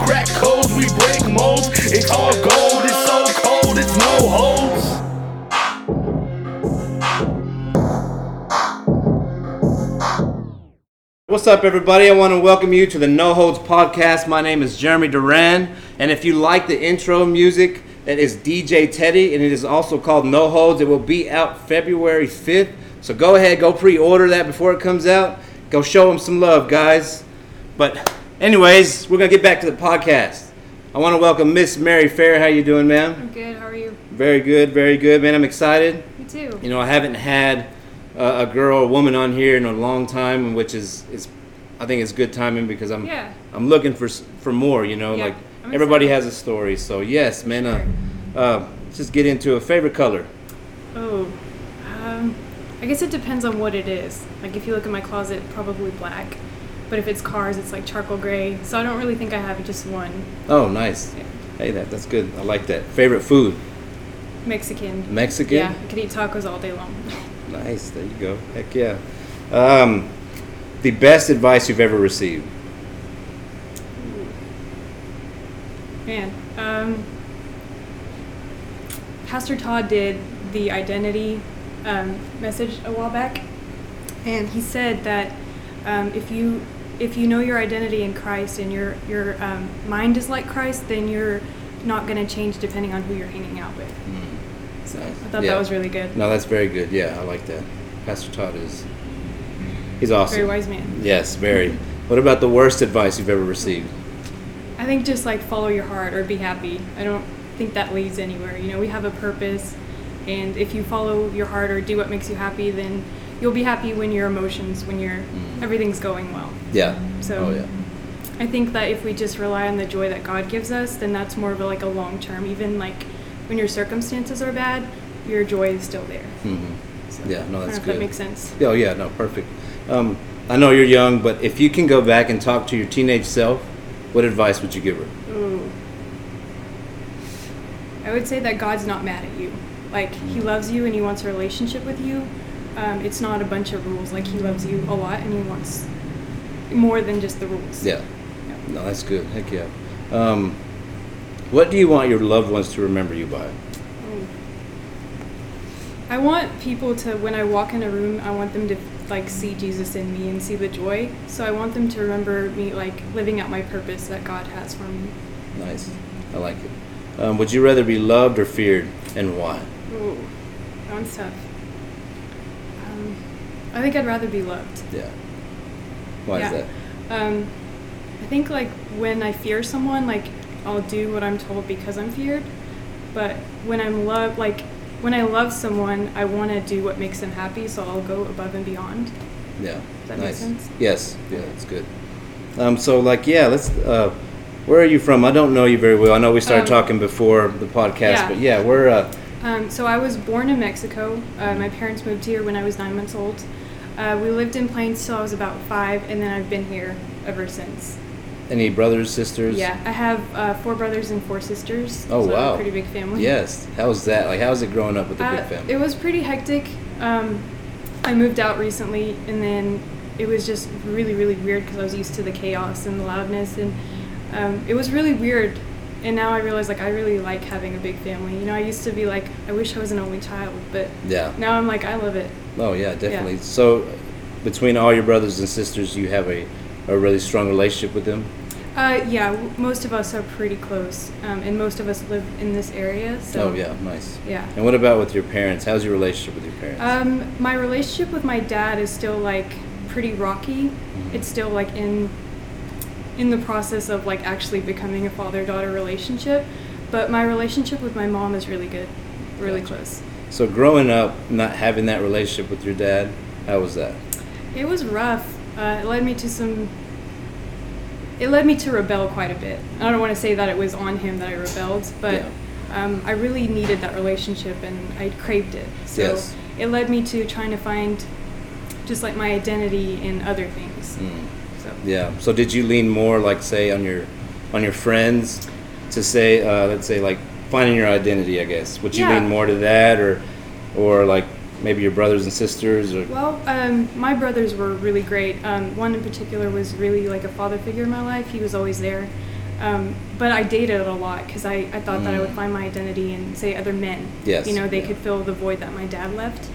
crack codes, we break molds. It's all gold, it's so cold, it's no holds. What's up, everybody? I want to welcome you to the No Holds podcast. My name is Jeremy Duran, and if you like the intro music, that is DJ Teddy, and it is also called No Holds. It will be out February 5th, so go ahead, go pre-order that before it comes out. Go show them some love, guys. But, anyways, we're gonna get back to the podcast. I want to welcome Miss Mary Fair. How you doing, ma'am? I'm good. How are you? Very good, very good, man. I'm excited. Me too. You know, I haven't had a, a girl or woman on here in a long time, which is is I think it's good timing because I'm Yeah. I'm looking for for more. You know, Yeah, like everybody has a story. So yes, man. Uh, uh, let's just get into a favorite color. Oh, um, I guess it depends on what it is. Like if you look in my closet, probably black. But if it's cars, it's like charcoal gray. So I don't really think I have just one. Oh, nice. Yeah. Hey, that that's good. I like that. Favorite food? Mexican. Mexican. Yeah, I could eat tacos all day long. Nice. There you go. Heck yeah. Um, the best advice you've ever received? Man, um, Pastor Todd did the identity um, message a while back, and he said that um, if you if you know your identity in Christ and your your um, mind is like Christ, then you're not going to change depending on who you're hanging out with. So I thought Yeah. that was really good. No, that's very good. Yeah, I like that. Pastor Todd is he's awesome. Very wise man. Yes, very. What about the worst advice you've ever received? I think just like follow your heart or be happy. I don't think that leads anywhere. You know, we have a purpose, and if you follow your heart or do what makes you happy, then you'll be happy when your emotions, when your everything's going well. Yeah. So- oh yeah. I think that if we just rely on the joy that God gives us, then that's more of a, like a long term. Even like when your circumstances are bad, your joy is still there. hmm So, Yeah, no, that's good. that makes sense. Oh yeah, no, perfect. Um, I know you're young, but if you can go back and talk to your teenage self, what advice would you give her? Ooh. I would say that God's not mad at you. Like He loves you and He wants a relationship with you. Um, it's not a bunch of rules. Like He loves you a lot and He wants more than just the rules. Yeah. No, that's good. Heck yeah. Um, what do you want your loved ones to remember you by? Ooh. I want people to, when I walk in a room, I want them to like see Jesus in me and see the joy. So I want them to remember me like living out my purpose that God has for me. Nice. I like it. Um, would you rather be loved or feared, and why? Ooh, that one's tough. I think I'd rather be loved. Yeah. Why Yeah. is that? Um, I think like when I fear someone, like I'll do what I'm told because I'm feared. But when I'm loved, like when I love someone, I want to do what makes them happy, so I'll go above and beyond. Yeah. Does that make nice. sense? Yes. Yeah, that's good. Um, so, like, yeah, let's. Uh, where are you from? I don't know you very well. I know we started Um, talking before the podcast, yeah. but yeah, we're. Uh, Um, so I was born in Mexico. Uh, my parents moved here when I was nine months old. Uh, we lived in Plains till I was about five, and then I've been here ever since. any brothers, sisters? Yeah, I have uh, four brothers and four sisters. Oh, so wow. A pretty big family. Yes. How was that? Like, how was it growing up with a Uh, big family? It was pretty hectic. Um, I moved out recently, and then it was just really, really weird because I was used to the chaos and the loudness, and um, it was really weird. And now I realize, like, I really like having a big family. You know, I used to be like, I wish I was an only child, but yeah. now I'm like, I love it. Oh yeah, definitely. So, between all your brothers and sisters, you have a, a really strong relationship with them. Uh, yeah, w- most of us are pretty close, um, and most of us live in this area. So oh yeah, nice. yeah. And what about with your parents? How's your relationship with your parents? Um, my relationship with my dad is still like pretty rocky. Mm-hmm. It's still like in in the process of like actually becoming a father daughter relationship. But my relationship with my mom is really good, really Gotcha. close. So, growing up, not having that relationship with your dad, how was that? It was rough. Uh, it led me to some. It led me to rebel quite a bit. I don't want to say that it was on him that I rebelled, but Yeah. um, I really needed that relationship and I craved it. So Yes. it led me to trying to find just like my identity in other things. Mm. So Yeah. So, did you lean more, like, say, on your on your friends, to say, uh, let's say, like finding your identity? I guess. Would you Yeah. lean more to that, or, or like maybe your brothers and sisters, or Well, um, my brothers were really great. Um, one in particular was really like a father figure in my life. He was always there. Um, but I dated a lot because I, I thought that I would Mm. find my identity in, say, other men. Yes, You know, they yeah. could fill the void that my dad left.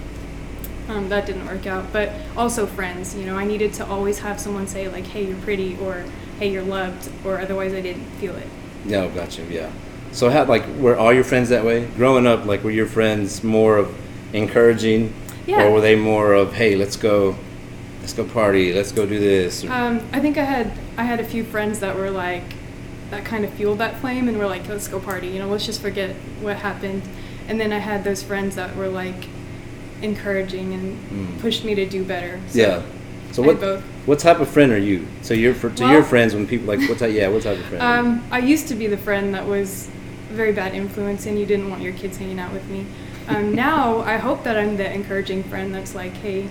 Um, that didn't work out. But also friends. You know, I needed to always have someone say, like, hey, you're pretty, or hey, you're loved, or otherwise I didn't feel it. Yeah, gotcha. Yeah. So how like were all your friends that way? Growing up, like were your friends more of encouraging, Yeah. or were they more of hey, let's go, let's go party, let's go do this? Or- Um, I think I had I had a few friends that were like that kind of fueled that flame and were like, let's go party, you know, let's just forget what happened. And then I had those friends that were like encouraging and Mm. pushed me to do better. So yeah. So what what type of friend are you? So you're for to Well- your friends when people like what type? Yeah, what type of friend? Um, I used to be the friend that was very bad influence and you didn't want your kids hanging out with me. Um, now I hope that I'm the encouraging friend that's like, hey,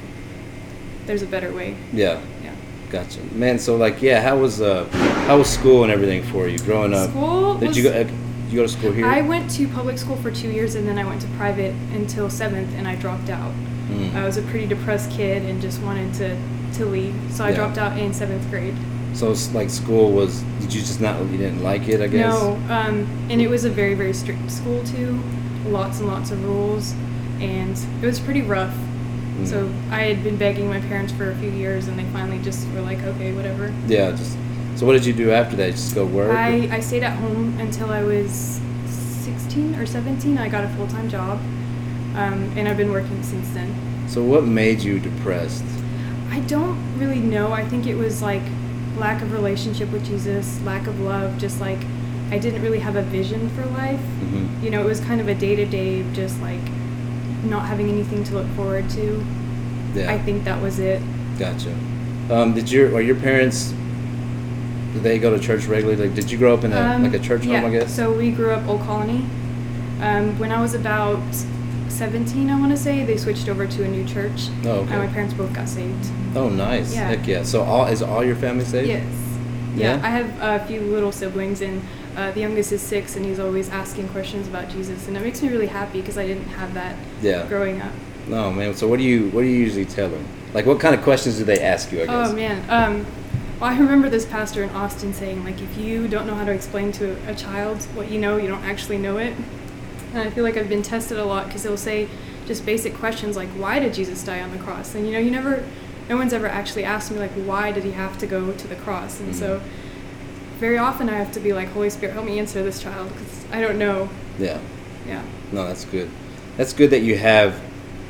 there's a better way. yeah. Yeah. Gotcha, man. So like, yeah, how was uh, how was school and everything for you growing up? School Did was- you go? Uh, you go to school here? I went to public school for two years and then I went to private until seventh and I dropped out. Mm. I was a pretty depressed kid and just wanted to, to leave. So I Yeah. dropped out in seventh grade. So it's like school was. Did you just not? You didn't like it? I guess. No, um, and it was a very, very strict school too. Lots and lots of rules. And it was pretty rough. Mm. So I had been begging my parents for a few years and they finally just were like, okay, whatever. Yeah. Just. So what did you do after that? Just go work? I, I stayed at home until I was 16 or 17. I got a full time job. Um, and I've been working since then. So what made you depressed? I don't really know. I think it was like lack of relationship with Jesus, lack of love, just like I didn't really have a vision for life. Mm-hmm. You know, it was kind of a day to day, just like not having anything to look forward to. Yeah. I think that was it. Gotcha. Um, did your are your parents? Did they go to church regularly? Like, did you grow up in a Um, like a church yeah, home? I guess. So we grew up Old Colony. Um, when I was about 17, I want to say, they switched over to a new church. Oh, okay. And my parents both got saved. oh, nice. Yeah. Heck yeah. So all is all your family saved? Yes. Yeah? Yeah, I have a few little siblings, and uh, the youngest is six, and he's always asking questions about Jesus, and it makes me really happy because I didn't have that Yeah. growing up. No, man. So what do you what do you usually tell them? Like, what kind of questions do they ask you? I guess. Oh man, um, well, I remember this pastor in Austin saying like, if you don't know how to explain to a child what you know, you don't actually know it. And I feel like I've been tested a lot because they'll say just basic questions like, why did Jesus die on the cross? And you know, you never, no one's ever actually asked me like, why did he have to go to the cross? And so, very often I have to be like, Holy Spirit, help me answer this child because I don't know. Yeah. Yeah. No, that's good. That's good that you have,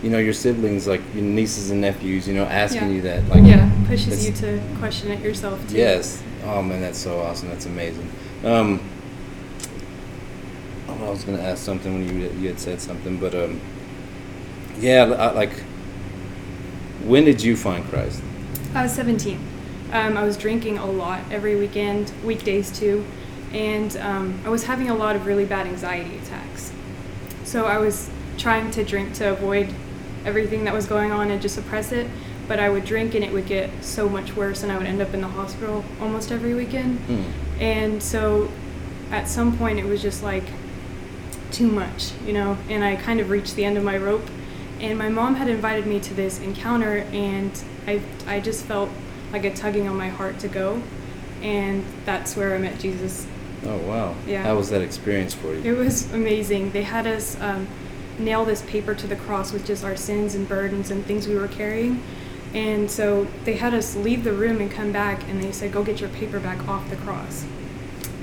you know, your siblings, like your nieces and nephews, you know, asking Yeah. you that. Like, yeah, pushes you to question it yourself too. Yes. Oh man, that's so awesome. That's amazing. Um, I was gonna ask something when you you had said something, but um, yeah, I, like, when did you find Christ? I was 17. Um, I was drinking a lot every weekend, weekdays too, and um, I was having a lot of really bad anxiety attacks. So I was trying to drink to avoid everything that was going on and just suppress it, but I would drink and it would get so much worse, and I would end up in the hospital almost every weekend. Mm. And so at some point, it was just like too much, you know, and I kind of reached the end of my rope. And my mom had invited me to this encounter, and I, I just felt like a tugging on my heart to go. And that's where I met Jesus. Oh wow. Yeah. How was that experience for you? It was amazing. They had us um, nail this paper to the cross with just our sins and burdens and things we were carrying. And so they had us leave the room and come back, and they said, Go get your paper back off the cross.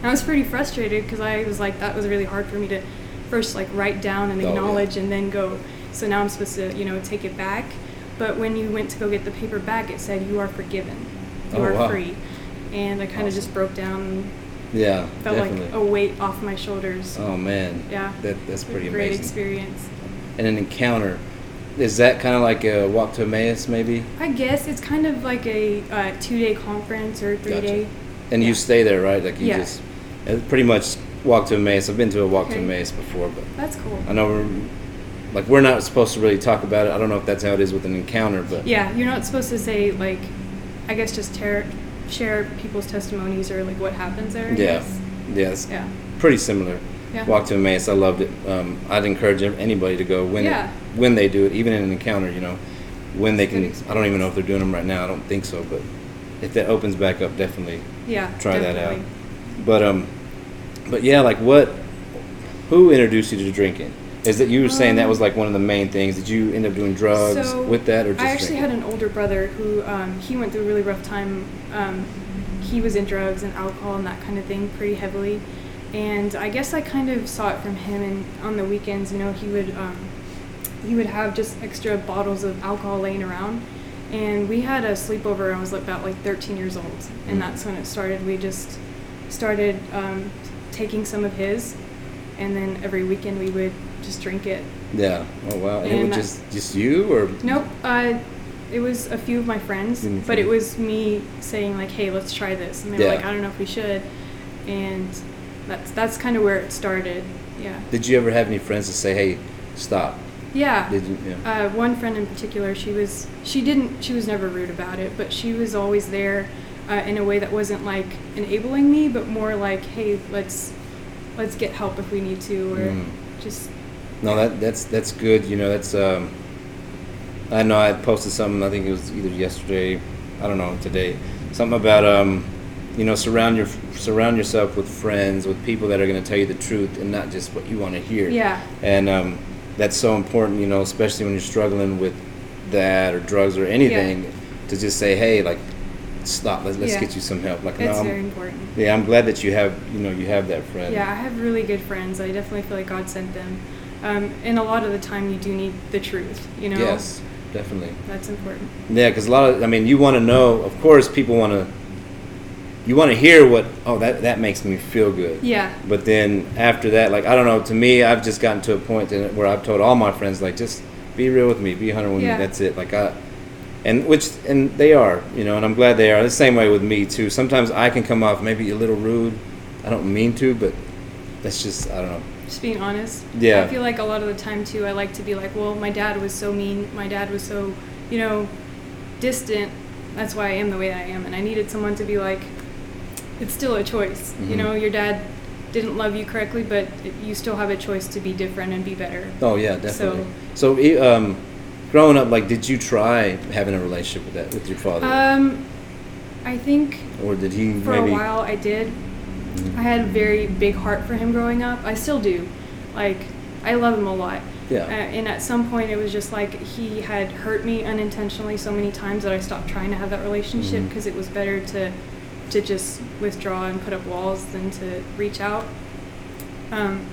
I was pretty frustrated because I was like, That was really hard for me to first like write down and Oh, yeah. acknowledge and then go. So now I'm supposed to, you know, take it back. But when you went to go get the paper back, it said, You are forgiven. You Oh, are wow. free. And I kind of Awesome. just broke down and yeah, felt definitely. like a weight off my shoulders. oh man. Yeah. That that's pretty Great amazing. experience. And an encounter. Is that kind of like a walk to Emmaus, maybe? I guess it's kind of like a uh, two day conference or three-day. Gotcha. day. And you stay there, right? Like you Yeah. just pretty much walk to Emmaus. I've been to a walk to a Emmaus before, but That's cool. I know we're like we're not supposed to really talk about it. I don't know if that's how it is with an encounter, but Yeah, you're not supposed to say like, I guess just tear, share people's testimonies or like what happens there. I yeah, guess. yeah, Yeah. pretty similar. Yeah. Walk to Emmaus. I loved it. Um, I'd encourage anybody to go when Yeah. when they do it, even in an encounter. You know, when they a can. I don't even know if they're doing them right now. I don't think so, but if that opens back up, definitely Yeah. try that out. But um, But yeah, like what? Who introduced you to drinking? Is that you were saying that Um, was like one of the main things? Did you end up doing drugs So, with that, or just I actually drinking? had an older brother who um, he went through a really rough time. Um, he was in drugs and alcohol and that kind of thing pretty heavily, and I guess I kind of saw it from him. And on the weekends, you know, he would um, he would have just extra bottles of alcohol laying around. And we had a sleepover. I was about like 13 years old, and Mm. that's when it started. We just started um, taking some of his, and then every weekend we would just drink it. Yeah. Oh wow. And, it was just just you or Nope. Uh, it was a few of my friends, Mm, but it was me saying like, "Hey, let's try this," and they were Yeah. like, "I don't know if we should," and that's that's kind of where it started. Yeah. did you ever have any friends to say, "Hey, stop"? Yeah. Did you? Yeah. Uh, one friend in particular, she was she didn't she was never rude about it, but she was always there uh, in a way that wasn't like enabling me, but more like, "Hey, let's let's get help if we need to," or Mm. just No, that that's that's good. You know, that's um. I know I posted something. I think it was either yesterday. I don't know today. Something about um, you know, surround your surround yourself with friends, with people that are going to tell you the truth and not just what you want to hear. yeah. And um, that's so important. You know, especially when you're struggling with that or drugs or anything, to just say, hey, like, stop. Let's, let's Yeah. get you some help. Like, It's no, I'm- very important. yeah, I'm glad that you have you know you have that friend. Yeah, I have really good friends. I definitely feel like God sent them. Um, and a lot of the time, you do need the truth. You know. Yes, definitely. That's important. Yeah, because a lot of, I mean, you want to know. Of course, people want to. You want to hear what? Oh, that that makes me feel good. Yeah. But then after that, like I don't know. To me, I've just gotten to a point in where I've told all my friends, like, just be real with me, be hundred with Yeah. me. That's it. Like I, and which and they are, you know, and I'm glad they are. The same way with me too. Sometimes I can come off maybe a little rude. I don't mean to, but that's just I don't know. Just being honest. Yeah. I feel like a lot of the time too, I like to be like, well, my dad was so mean. My dad was so, you know, distant. That's why I am the way I am. And I needed someone to be like, it's still a choice. Mhm. You know, your dad didn't love you correctly, but you still have a choice to be different and be better. Oh yeah, definitely. So, e- um, growing up, like, did you try having a relationship with that with your father, Um, I think or did he for maybe? a while I did. I had a very big heart for him growing up. I still do. Like I love him a lot. Yeah. Uh, and at some point it was just like he had hurt me unintentionally so many times that I stopped trying to have that relationship because it was better to to just withdraw and put up walls than to reach out. Um,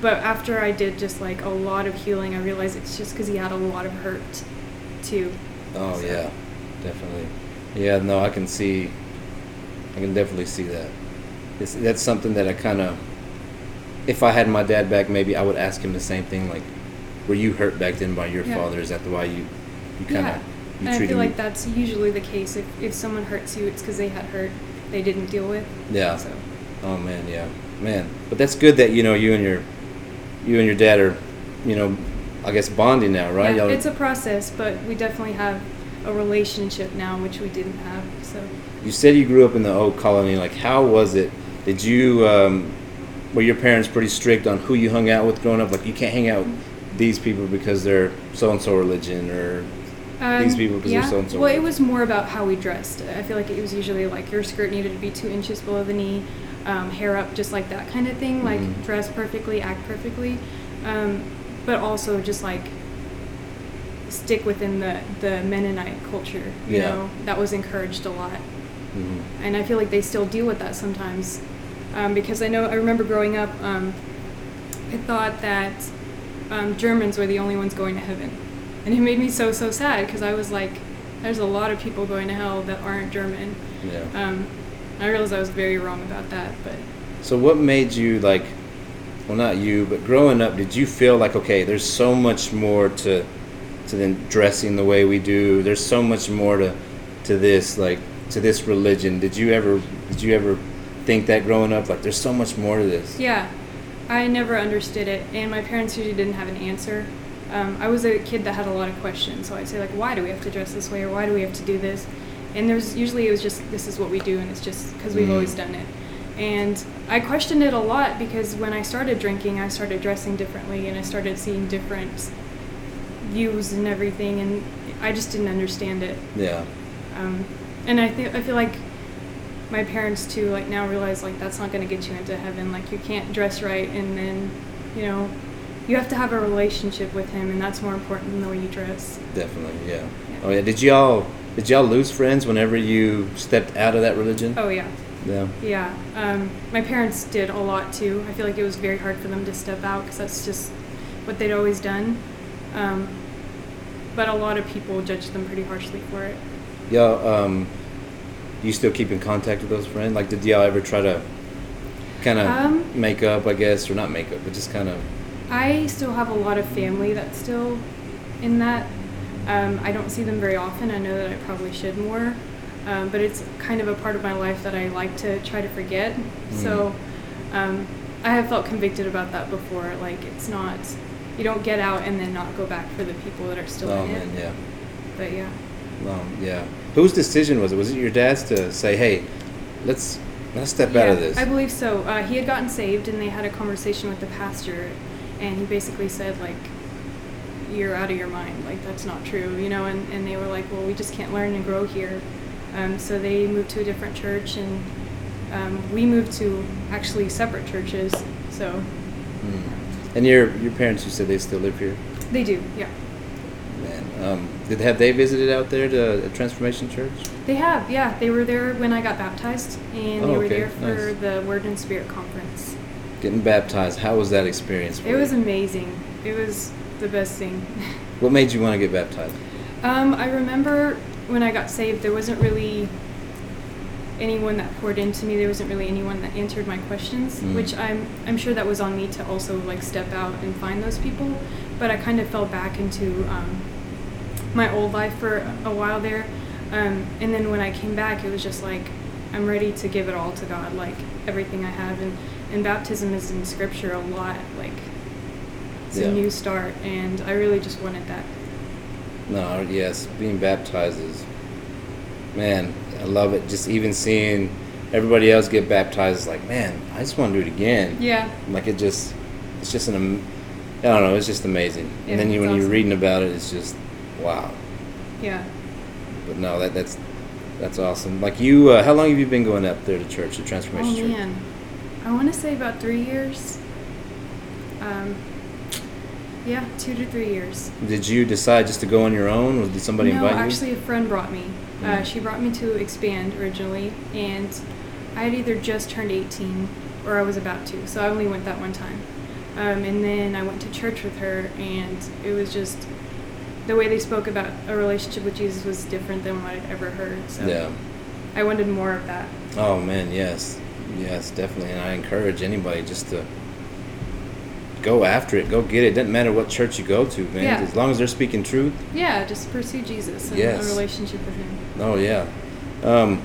but after I did just like a lot of healing, I realized it's just because he had a lot of hurt too. Oh So- yeah, definitely. Yeah, no, I can see. I can definitely see that. It's, that's something that I kind of. If I had my dad back, maybe I would ask him the same thing. Like, were you hurt back then by your Yeah. father? Is that the why you, you kind of, yeah. you and I feel like that's usually the case. If, if someone hurts you, it's because they had hurt they didn't deal with. Yeah. So, Oh man, yeah, man. But that's good that you know you and your, you and your dad are, you know, I guess bonding now, right? yeah, Y'all- it's a process, but we definitely have a relationship now, which we didn't have. So, You said you grew up in the old colony. Like, how was it? Did you um, were your parents pretty strict on who you hung out with growing up? Like, you can't hang out with these people because they're so and so religion, or These people, 'cause they're Um, yeah. so-and-so. Well, it was more about how we dressed. I feel like it was usually like your skirt needed to be two inches below the knee, um, hair up, just like that kind of thing. Like Mhm. dress perfectly, act perfectly, um, but also just like stick within the the Mennonite culture. You Yeah. know, that was encouraged a lot. Mhm. and I feel like they still deal with that sometimes. Um, because I know I remember growing up, um, I thought that um, Germans were the only ones going to heaven, and it made me so so sad because I was like, there's a lot of people going to hell that aren't German. yeah. Um, I realized I was very wrong about that, but So, what made you like? Well, not you, but growing up, did you feel like okay? There's so much more to to than dressing the way we do. There's so much more to to this like to this religion. Did you ever did you ever think that growing up? Like, there's so much more to this. yeah, I never understood it, and my parents usually didn't have an answer. Um, I was a kid that had a lot of questions, so I'd say like, why do we have to dress this way, or why do we have to do this? And there's usually it was just this is what we do, and it's just because we've Mm. always done it. And I questioned it a lot because when I started drinking, I started dressing differently, and I started seeing different views and everything, and I just didn't understand it. Yeah. Um, and I think I feel like my parents too like now realize like that's not going to get you into heaven like you can't dress right and then you know you have to have a relationship with him and that's more important than the way you dress Definitely, yeah. Yeah. Oh yeah. Did y'all did y'all lose friends whenever you stepped out of that religion? oh yeah Yeah. yeah um, my parents did a lot too i feel like it was very hard for them to step out because that's just what they'd always done um, but a lot of people judged them pretty harshly for it Y'all, um, you still keep in contact with those friends? Like, did y'all ever try to kind of Um, make up, I guess, or not make up, but just kind of? I still have a lot of family that's still in that. Um, I don't see them very often. I know that I probably should more, um, but it's kind of a part of my life that I like to try to forget. So um, I have felt convicted about that before. Like it's not, you don't get out and then not go back for the people that are still Oh in man, it. yeah. But yeah, Um, yeah. Whose decision was it? Was it your dad's to say, "Hey, let's let's step out of this"? I believe so. Uh, he had gotten saved, and they had a conversation with the pastor, and he basically said like, "You're out of your mind. Like that's not true," you know. And, and they were like, "Well, we just can't learn and grow here." Um, so they moved to a different church, and um, we moved to actually separate churches. So Hmm. And your your parents, you said they still live here. they do, yeah. Man, um, did have they visited out there to a Transformation Church? They have, yeah. They were there when I got baptized, and Oh, they were okay, there for nice. the Word and Spirit conference. Getting baptized. How was that experience? For It was amazing. It was the best thing. What made you want to get baptized? Um, I remember when I got saved, there wasn't really anyone that poured into me. There wasn't really anyone that answered my questions, Mm. which I'm I'm sure that was on me to also like step out and find those people. But I kind of fell back into um, my old life for a while there, um, and then when I came back, it was just like I'm ready to give it all to God, like everything I have, and and baptism is in Scripture a lot, like. It's Yeah. a new start, and I really just wanted that. No, yes, being baptized is, man, I love it. Just even seeing everybody else get baptized, is like, man, I just want to do it again. Yeah. Like it just, it's just an, I don't know, it's just amazing. Yeah, and then you, when you're reading about it, it's just, wow. Yeah. But no, that that's that's awesome. Like you, uh, how long have you been going up there to church, the Oh Transformation Church? man, I want to say about three years. Um, yeah, two to three years. Did you decide just to go on your own, or did somebody no, invite you? No, actually, a friend brought me. Uh, Mm. she brought me to Expand originally, and I had either just turned 18 or I was about to, so I only went that one time. Um, and then I went to church with her, and it was just the way they spoke about a relationship with Jesus was different than what I'd ever heard. So Yeah. I wanted more of that. Oh man, yes, yes, definitely. And I encourage anybody just to go after it, go get it. Doesn't matter what church you go to, man. Yeah. As long as they're speaking truth. Yeah, just pursue Jesus and Yes. a relationship with Him. Oh yeah. Um,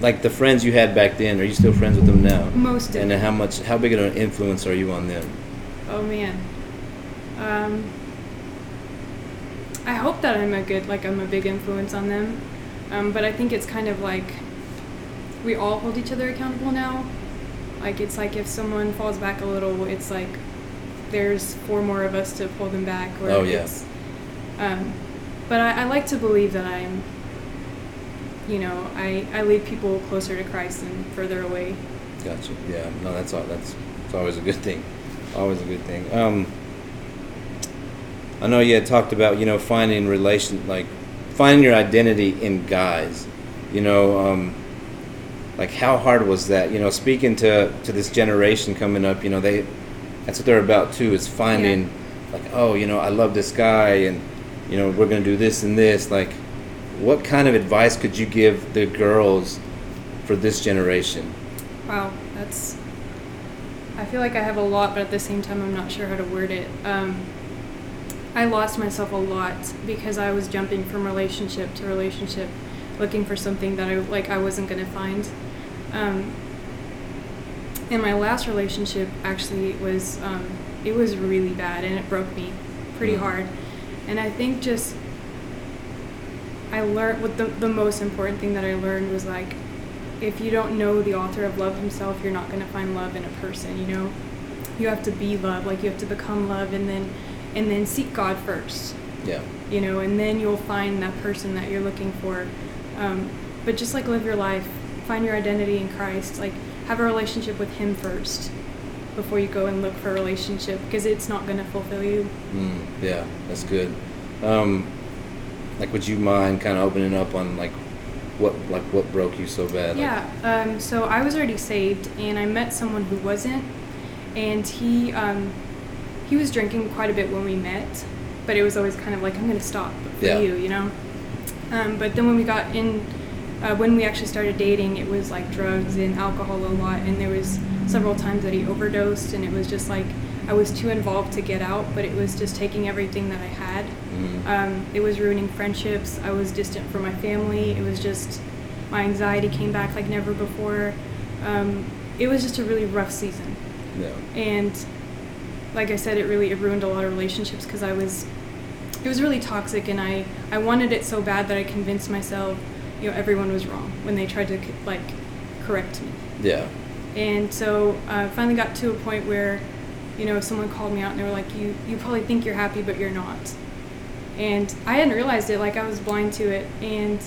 like the friends you had back then, are you still friends with them now? Most of them. And how much, how big of an influence are you on them? Oh man. Um, I hope that I'm a good, like I'm a big influence on them. Um, but I think it's kind of like we all hold each other accountable now. Like it's like if someone falls back a little, it's like there's four more of us to pull them back. Or Oh, yeah. Um, but I, I like to believe that I'm, you know, I, I lead people closer to Christ and further away. Gotcha. Yeah. No, that's all. That's it's always a good thing. Always a good thing. Um, I know you had talked about you know finding relation like finding your identity in guys. You know, um, like how hard was that? You know, speaking to to this generation coming up. You know, they that's what they're about too. Is finding like oh you know I love this guy and you know we're gonna do this and this like. What kind of advice could you give the girls for this generation? Wow, that's. I feel like I have a lot, but at the same time, I'm not sure how to word it. Um, I lost myself a lot because I was jumping from relationship to relationship, looking for something that I like I wasn't gonna find. Um, and my last relationship actually was um, it was really bad and it broke me pretty Mm. hard. And I think just I learned what the, the most important thing that I learned was like if you don't know the author of love himself, you're not going to find love in a person, you know? You have to be love, like you have to become love and then and then seek God first, Yeah. you know, and then you'll find that person that you're looking for. Um, but just like live your life find your identity in Christ. Like have a relationship with Him first before you go and look for a relationship because it's not going to fulfill you. Mm, yeah, that's good. Um, like, would you mind kind of opening up on like what like what broke you so bad? Like, Yeah. Um, so I was already saved, and I met someone who wasn't, and he um, he was drinking quite a bit when we met, but it was always kind of like I'm gonna stop for Yeah. you, you know. Um, but then when we got in, uh, when we actually started dating, it was like drugs and alcohol a lot, and there was several times that he overdosed, and it was just like I was too involved to get out, but it was just taking everything that I had. Mhm. Um, it was ruining friendships. I was distant from my family. It was just my anxiety came back like never before. Um, it was just a really rough season, yeah. and like I said, it really it ruined a lot of relationships because I was it was really toxic, and I I wanted it so bad that I convinced myself, you know, everyone was wrong when they tried to like correct me. Yeah. And so I finally got to a point where, you know, someone called me out and they were like, you, you probably think you're happy, but you're not. And I hadn't realized it, like I was blind to it. And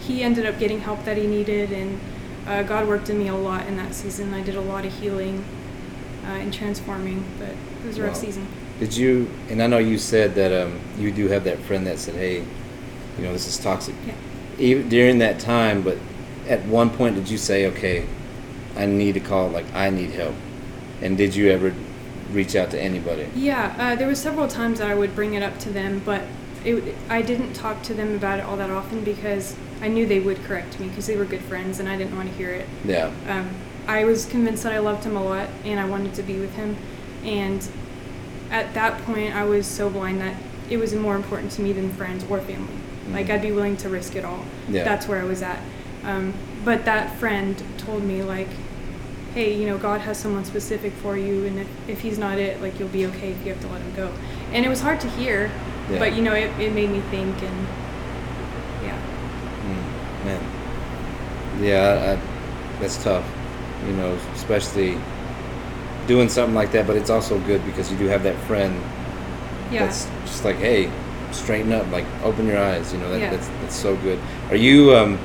he ended up getting help that he needed. And uh, God worked in me a lot in that season. I did a lot of healing uh, and transforming, but it was a rough season. Did you? And I know you said that um, you do have that friend that said, "Hey, you know, this is toxic." Yeah. Even during that time, but at one point, did you say, "Okay, I need to call. Like, I need help"? And did you ever reach out to anybody? Yeah, uh, there was several times that I would bring it up to them, but it, I didn't talk to them about it all that often because I knew they would correct me because they were good friends and I didn't want to hear it. Yeah. Um, I was convinced that I loved him a lot and I wanted to be with him. And at that point, I was so blind that it was more important to me than friends or family. Like, Mhm. I'd be willing to risk it all. Yeah. That's where I was at. Um, but that friend told me, like, hey, you know, God has someone specific for you, and if, if he's not it, like, you'll be okay if you have to let him go. And it was hard to hear, Yeah. but, you know, it, it made me think, and yeah. Mm, man. Yeah, I, I, that's tough. You know, especially doing something like that. But it's also good because you do have that friend Yeah. that's just like, hey, straighten up, like open your eyes. You know, that, Yeah. that's that's so good. Are you? Um,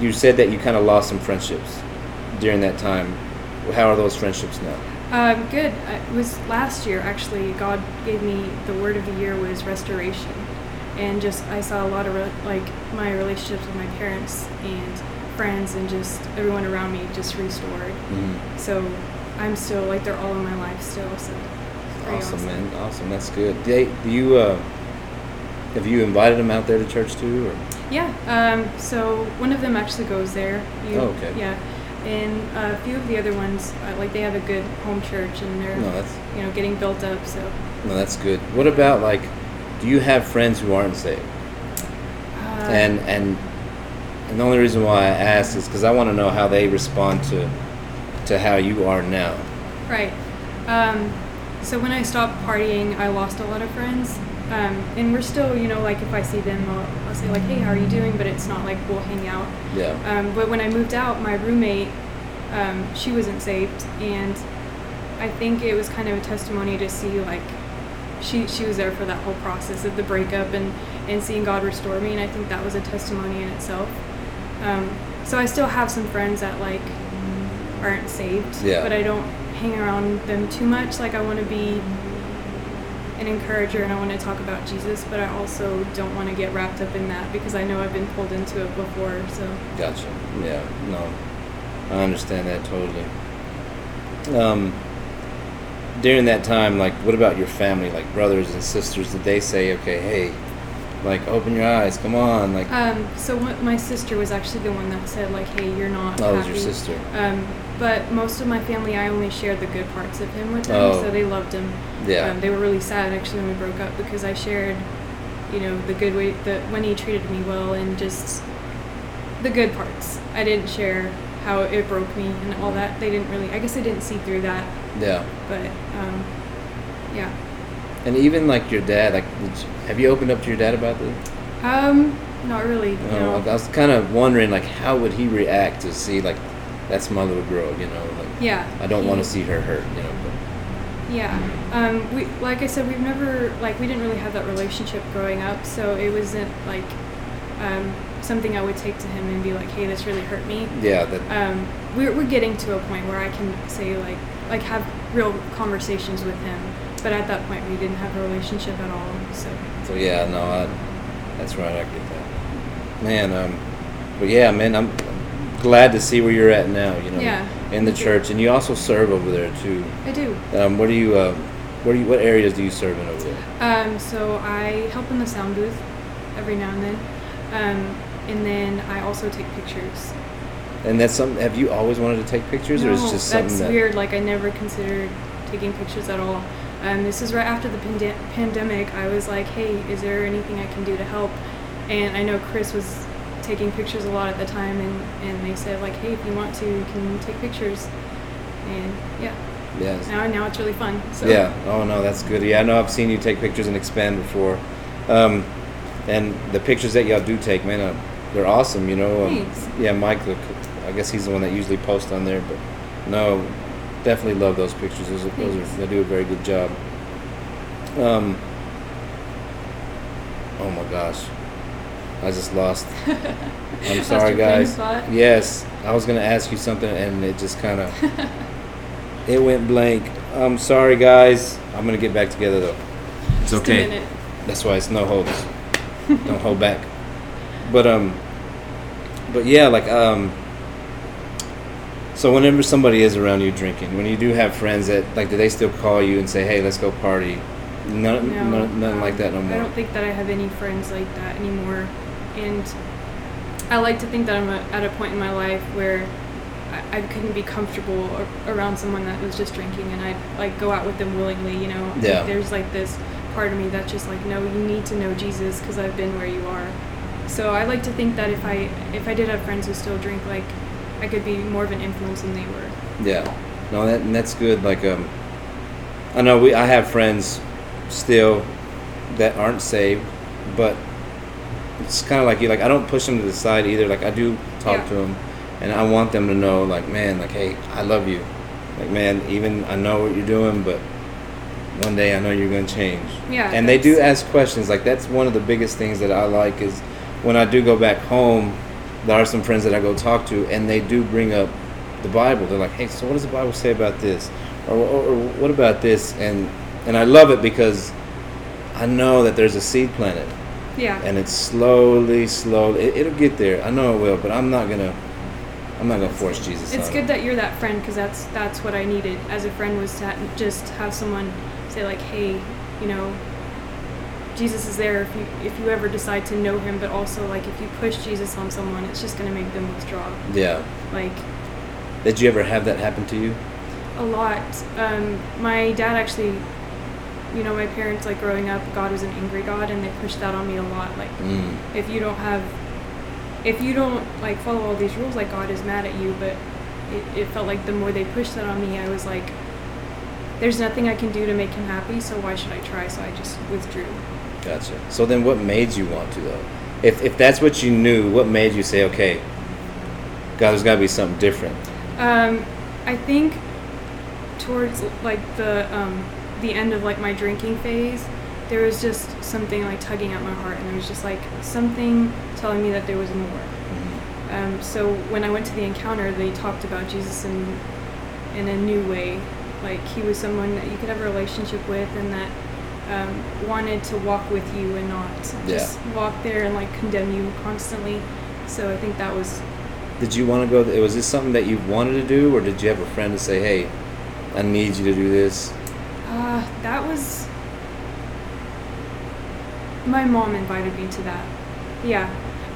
you said that you kind of lost some friendships during that time. How are those friendships now? Um, good. It was last year actually. God gave me the word of the year was restoration, and just I saw a lot of re- like my relationships with my parents and friends and just everyone around me just restored. Mhm. So I'm still like they're all in my life still. So very Awesome, man. Awesome. That's good. Do, do you? Uh, have you invited them out there to church too? Or? Yeah. Um, so one of them actually goes there. You, Oh, okay. Yeah. And a few of the other ones, uh, like they have a good home church and they're, No, you know, getting built up. So. no, that's good. What about like? Do you have friends who aren't saved? Uh, and and and the only reason why I ask is because I want to know how they respond to to how you are now. Right. Um, so when I stopped partying, I lost a lot of friends. Um, and we're still, you know, like if I see them, I'll, I'll say like, "Hey, how are you doing?" But it's not like we'll hang out. Yeah. Um, but when I moved out, my roommate, um, she wasn't saved, and I think it was kind of a testimony to see like she she was there for that whole process of the breakup and and seeing God restore me, and I think that was a testimony in itself. Um, so I still have some friends that like aren't saved, Yeah. but I don't hang around them too much. Like I want to be an encourager and I want to talk about Jesus, but I also don't want to get wrapped up in that because I know I've been pulled into it before. So Gotcha. Yeah. No, I understand that totally. Um, during that time, like, what about your family, like brothers and sisters? Did they say, okay, hey, like, open your eyes, come on, like, Um, so what my sister was actually the one that said like, "Hey, you're not." oh, it was happy. your sister? Um, but most of my family, I only shared the good parts of him with them, Oh. so they loved him. Yeah. Um, they were really sad actually when we broke up because I shared, you know, the good way that when he treated me well and just the good parts. I didn't share how it broke me and all that. They didn't really. I guess they didn't see through that. Yeah. But um, yeah. And even like your dad, like, you, have you opened up to your dad about this? Um, not really. No, no. I was kind of wondering, like, how would he react to see, like, that's my little girl, you know? Like, Yeah. I don't want to see her hurt, you know. But, Yeah. Um, we like I said, we've never like we didn't really have that relationship growing up, so it wasn't like um, something I would take to him and be like, hey, this really hurt me. Yeah, that Um, we're, we're getting to a point where I can say like like have real conversations with him. But at that point, we didn't have a relationship at all. So So yeah, no, I, that's right. I get that, man. Um, but yeah, man, I'm glad to see where you're at now. You know, Yeah, in the church, and you also serve over there too. I do. Um, what do you, uh, what do you, what areas do you serve in over there? Um, so I help in the sound booth every now and then, um, and then I also take pictures. And that's some. Have you always wanted to take pictures, or is it just something that's that? weird. Like I never considered taking pictures at all. Um, this is right after the pande- pandemic. I was like, hey, is there anything I can do to help? And I know Chris was taking pictures a lot at the time, and, and they said like, hey, if you want to, you can take pictures. And yeah, Yes. now now it's really fun. So Yeah. Oh no, that's good. Yeah, I know I've seen you take pictures and expand before, um, and the pictures that y'all do take, man, uh, they're awesome. You know. Um, yeah, Mike. Look, I guess he's the one that usually posts on there, but no, definitely love those pictures. Those, are, those are, they do a very good job. Um. Oh my gosh, I just lost. I'm sorry, your guys. thought? Yes, I was gonna ask you something, and it just kind of it went blank. I'm sorry, guys. I'm gonna get back together though. It's Just okay. a. That's why it's no holds. Don't hold back. But um, but yeah, like um. So whenever somebody is around you drinking, when you do have friends that like, do they still call you and say, "Hey, let's go party"? None, No, none, nothing um, like that no more. I don't think that I have any friends like that anymore. And I like to think that I'm a, at a point in my life where I, I couldn't be comfortable ar- around someone that was just drinking and I'd like go out with them willingly, you know. Like, there's like this part of me that's just like, no, you need to know Jesus because I've been where you are. So I like to think that if I if I did have friends who still drink, like I could be more of an influence than they were. Yeah, no, that and that's good. Like, um, I know we I have friends still that aren't saved, but it's kind of like you. Like, I don't push them to the side either. Like, I do talk Yeah. to them, and I want them to know, like, man, like, hey, I love you. Like, man, even I know what you're doing, but one day I know you're gonna change. Yeah, and they do ask questions. Like, that's one of the biggest things that I like is when I do go back home. There are some friends that I go talk to, and they do bring up the Bible. They're like, "Hey, so what does the Bible say about this, or, or, or what about this?" And and I love it because I know that there's a seed planted, Yeah. and it's slowly, slowly, it, it'll get there. I know it will, but I'm not gonna, I'm not gonna force Jesus. It's good it. that you're that friend because that's that's what I needed as a friend was to ha- just have someone say like, hey, you know, Jesus is there if you if you ever decide to know him, but also like if you push Jesus on someone, it's just gonna make them withdraw. Yeah. Like Did you ever have that happen to you? a lot. Um, my dad actually, you know, my parents like growing up, God was an angry God, and they pushed that on me a lot. Like Mm. if you don't have if you don't like follow all these rules like god is mad at you but it, it felt like the more they pushed that on me i was like there's nothing i can do to make him happy so why should i try so i just withdrew Gotcha. So then, what made you want to though? If if that's what you knew, what made you say, "Okay, God, there's got to be something different"? um, i think towards like the um, the end of like my drinking phase there was just something like tugging at my heart and there was just like something telling me that there was more Mm-hmm. Um, so when I went to the encounter, they talked about Jesus in in a new way. Like he was someone that you could have a relationship with, and that um, wanted to walk with you and not Yeah. just walk there and like condemn you constantly. So I think that was Did you want to go? Was this something that you wanted to do, or did you have a friend to say, "Hey, I need you to do this"? Uh, that was my mom invited me to that. Yeah.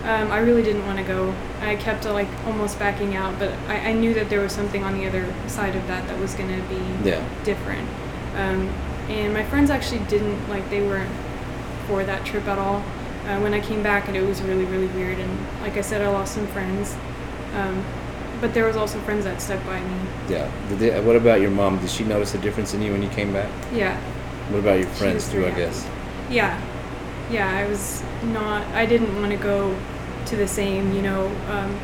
Um, I really didn't want to go. I kept uh, like almost backing out, but I, I knew that there was something on the other side of that that was going to be Yeah. different. Um, and my friends actually didn't like they weren't for that trip at all. Uh, when I came back, and it was really really weird. And like I said, I lost some friends, um, but there was also friends that stuck by me. Yeah. Did they, what about your mom? Did she notice a difference in you when you came back? Yeah, What about your friends too? I guess. yeah, yeah. I was not. I didn't want to go to the same, you know, um,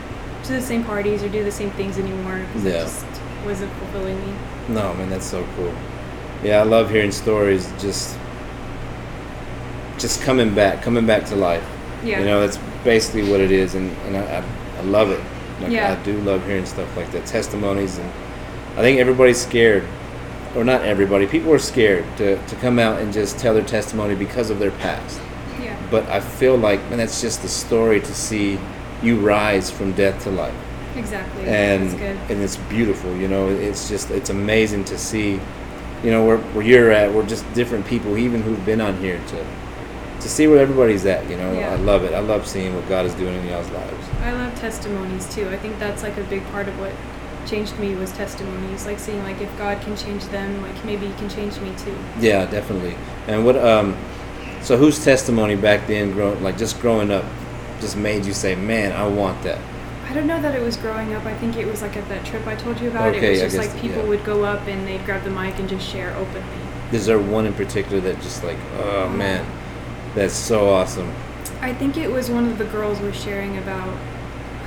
to the same parties or do the same things anymore because Yeah. it just wasn't fulfilling me. No, man, that's so cool. Yeah, I love hearing stories. Just, just coming back, coming back to life. Yeah. You know, that's basically what it is, and, and I, I, I love it. Like, Yeah. I do love hearing stuff like that, testimonies, and I think everybody's scared, or not everybody. People are scared to, to come out and just tell their testimony because of their past. Yeah. But I feel like, man, that's just the story to see you rise from death to life Exactly. and That's good. and it's beautiful. You know, it's just it's amazing to see. You know, where where you're at, we're just different people, even who've been on here to to see where everybody's at. You know, Yeah. I love it. I love seeing what God is doing in y'all's lives. I love testimonies too. I think that's like a big part of what changed me was testimonies. Like seeing like if God can change them, like maybe He can change me too. Yeah, definitely. And what um, so whose testimony back then, growing like just growing up, just made you say, "Man, I want that." I don't know that it was growing up. I think it was like at that trip I told you about. Okay, it was just like people yeah. would go up and they'd grab the mic and just share openly. Is there one in particular that just like, oh man, that's so awesome. I think it was one of the girls was sharing about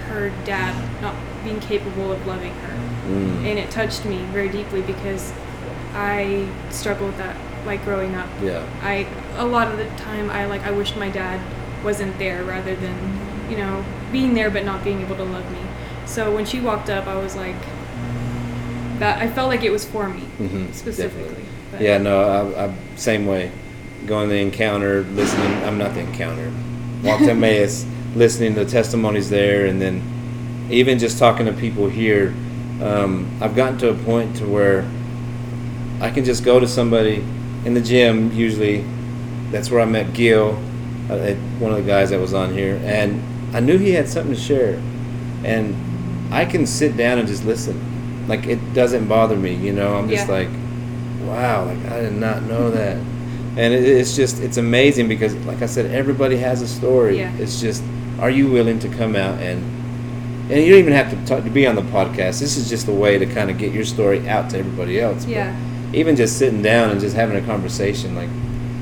her dad not being capable of loving her. Mm. And it touched me very deeply because I struggled with that like growing up. Yeah. I a lot of the time I like I wished my dad wasn't there rather than, you know, being there but not being able to love me. So when she walked up I was like that I felt like it was for me Mhm, specifically. Yeah, no, I, I same way. Going to the encounter, listening. I'm not the encounter. Walk to Emmaus, listening to testimonies there, and then even just talking to people here. Um, I've gotten to a point to where I can just go to somebody in the gym. Usually, that's where I met Gil, uh, uh, one of the guys that was on here, and I knew he had something to share, and I can sit down and just listen. Like it doesn't bother me, you know. I'm just Yeah. like, wow, like I did not know that, and it, it's just it's amazing because, like I said, everybody has a story. Yeah. It's just, are you willing to come out and and you don't even have to talk, to be on the podcast. This is just a way to kind of get your story out to everybody else. But Yeah. even just sitting down and just having a conversation, like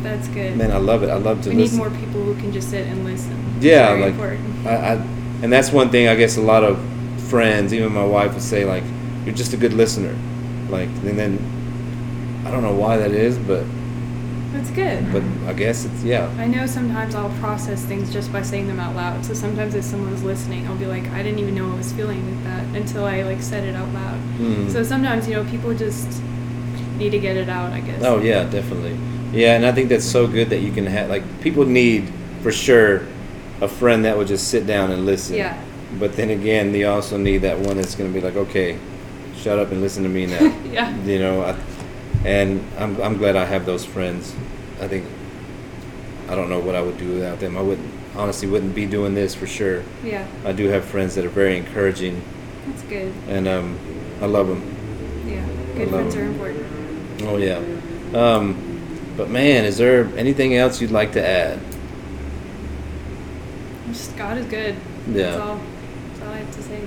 that's good. man, I love it. I love to we need listen. more people who can just sit and listen. Yeah, like. I, I, and that's one thing I guess a lot of friends, even my wife, would say like, "You're just a good listener." Like, and then I don't know why that is, but That's good. but I guess it's yeah. I know sometimes I'll process things just by saying them out loud. So sometimes if someone's listening, I'll be like, I didn't even know I was feeling like that until I like said it out loud. Mhm. So sometimes you know people just need to get it out. I guess. Oh yeah, definitely. Yeah, and I think that's so good that you can have like people need for sure a friend that would just sit down and listen. Yeah. But then again, they also need that one that's going to be like, okay, shut up and listen to me now. Yeah. You know, I, and I'm I'm glad I have those friends. I think I don't know what I would do without them. I wouldn't honestly wouldn't be doing this for sure. Yeah. I do have friends that are very encouraging, That's good. and um, I love them. Yeah. Good friends it. are important. Oh yeah. Um, but man, is there anything else you'd like to add? Just God is good. Yeah. That's all. That's all I have to say.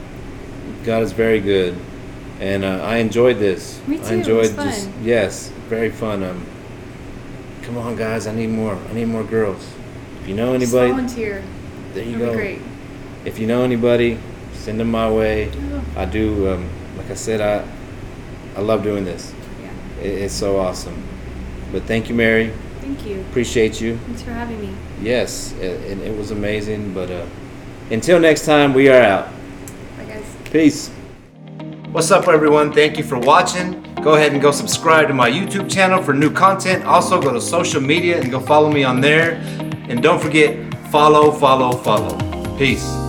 God is very good, and uh, I enjoyed this. Me too, I it enjoyed was just yes, very fun. Um, come on, guys, I need more. I need more girls. If you know Just anybody, volunteer. there you That'd go. be great. If you know anybody, send them my way. Oh. I do. Um, like I said, I I love doing this. Yeah. It, it's so awesome. But thank you, Mary. Thank you. Appreciate you. Thanks for having me. Yes, it, it, it was amazing. But uh, until next time, we are out. Bye guys. Peace. What's up, everyone? Thank you for watching. Go ahead and go subscribe to my YouTube channel for new content. Also, go to social media and go follow me on there. And don't forget, follow, follow, follow. Peace.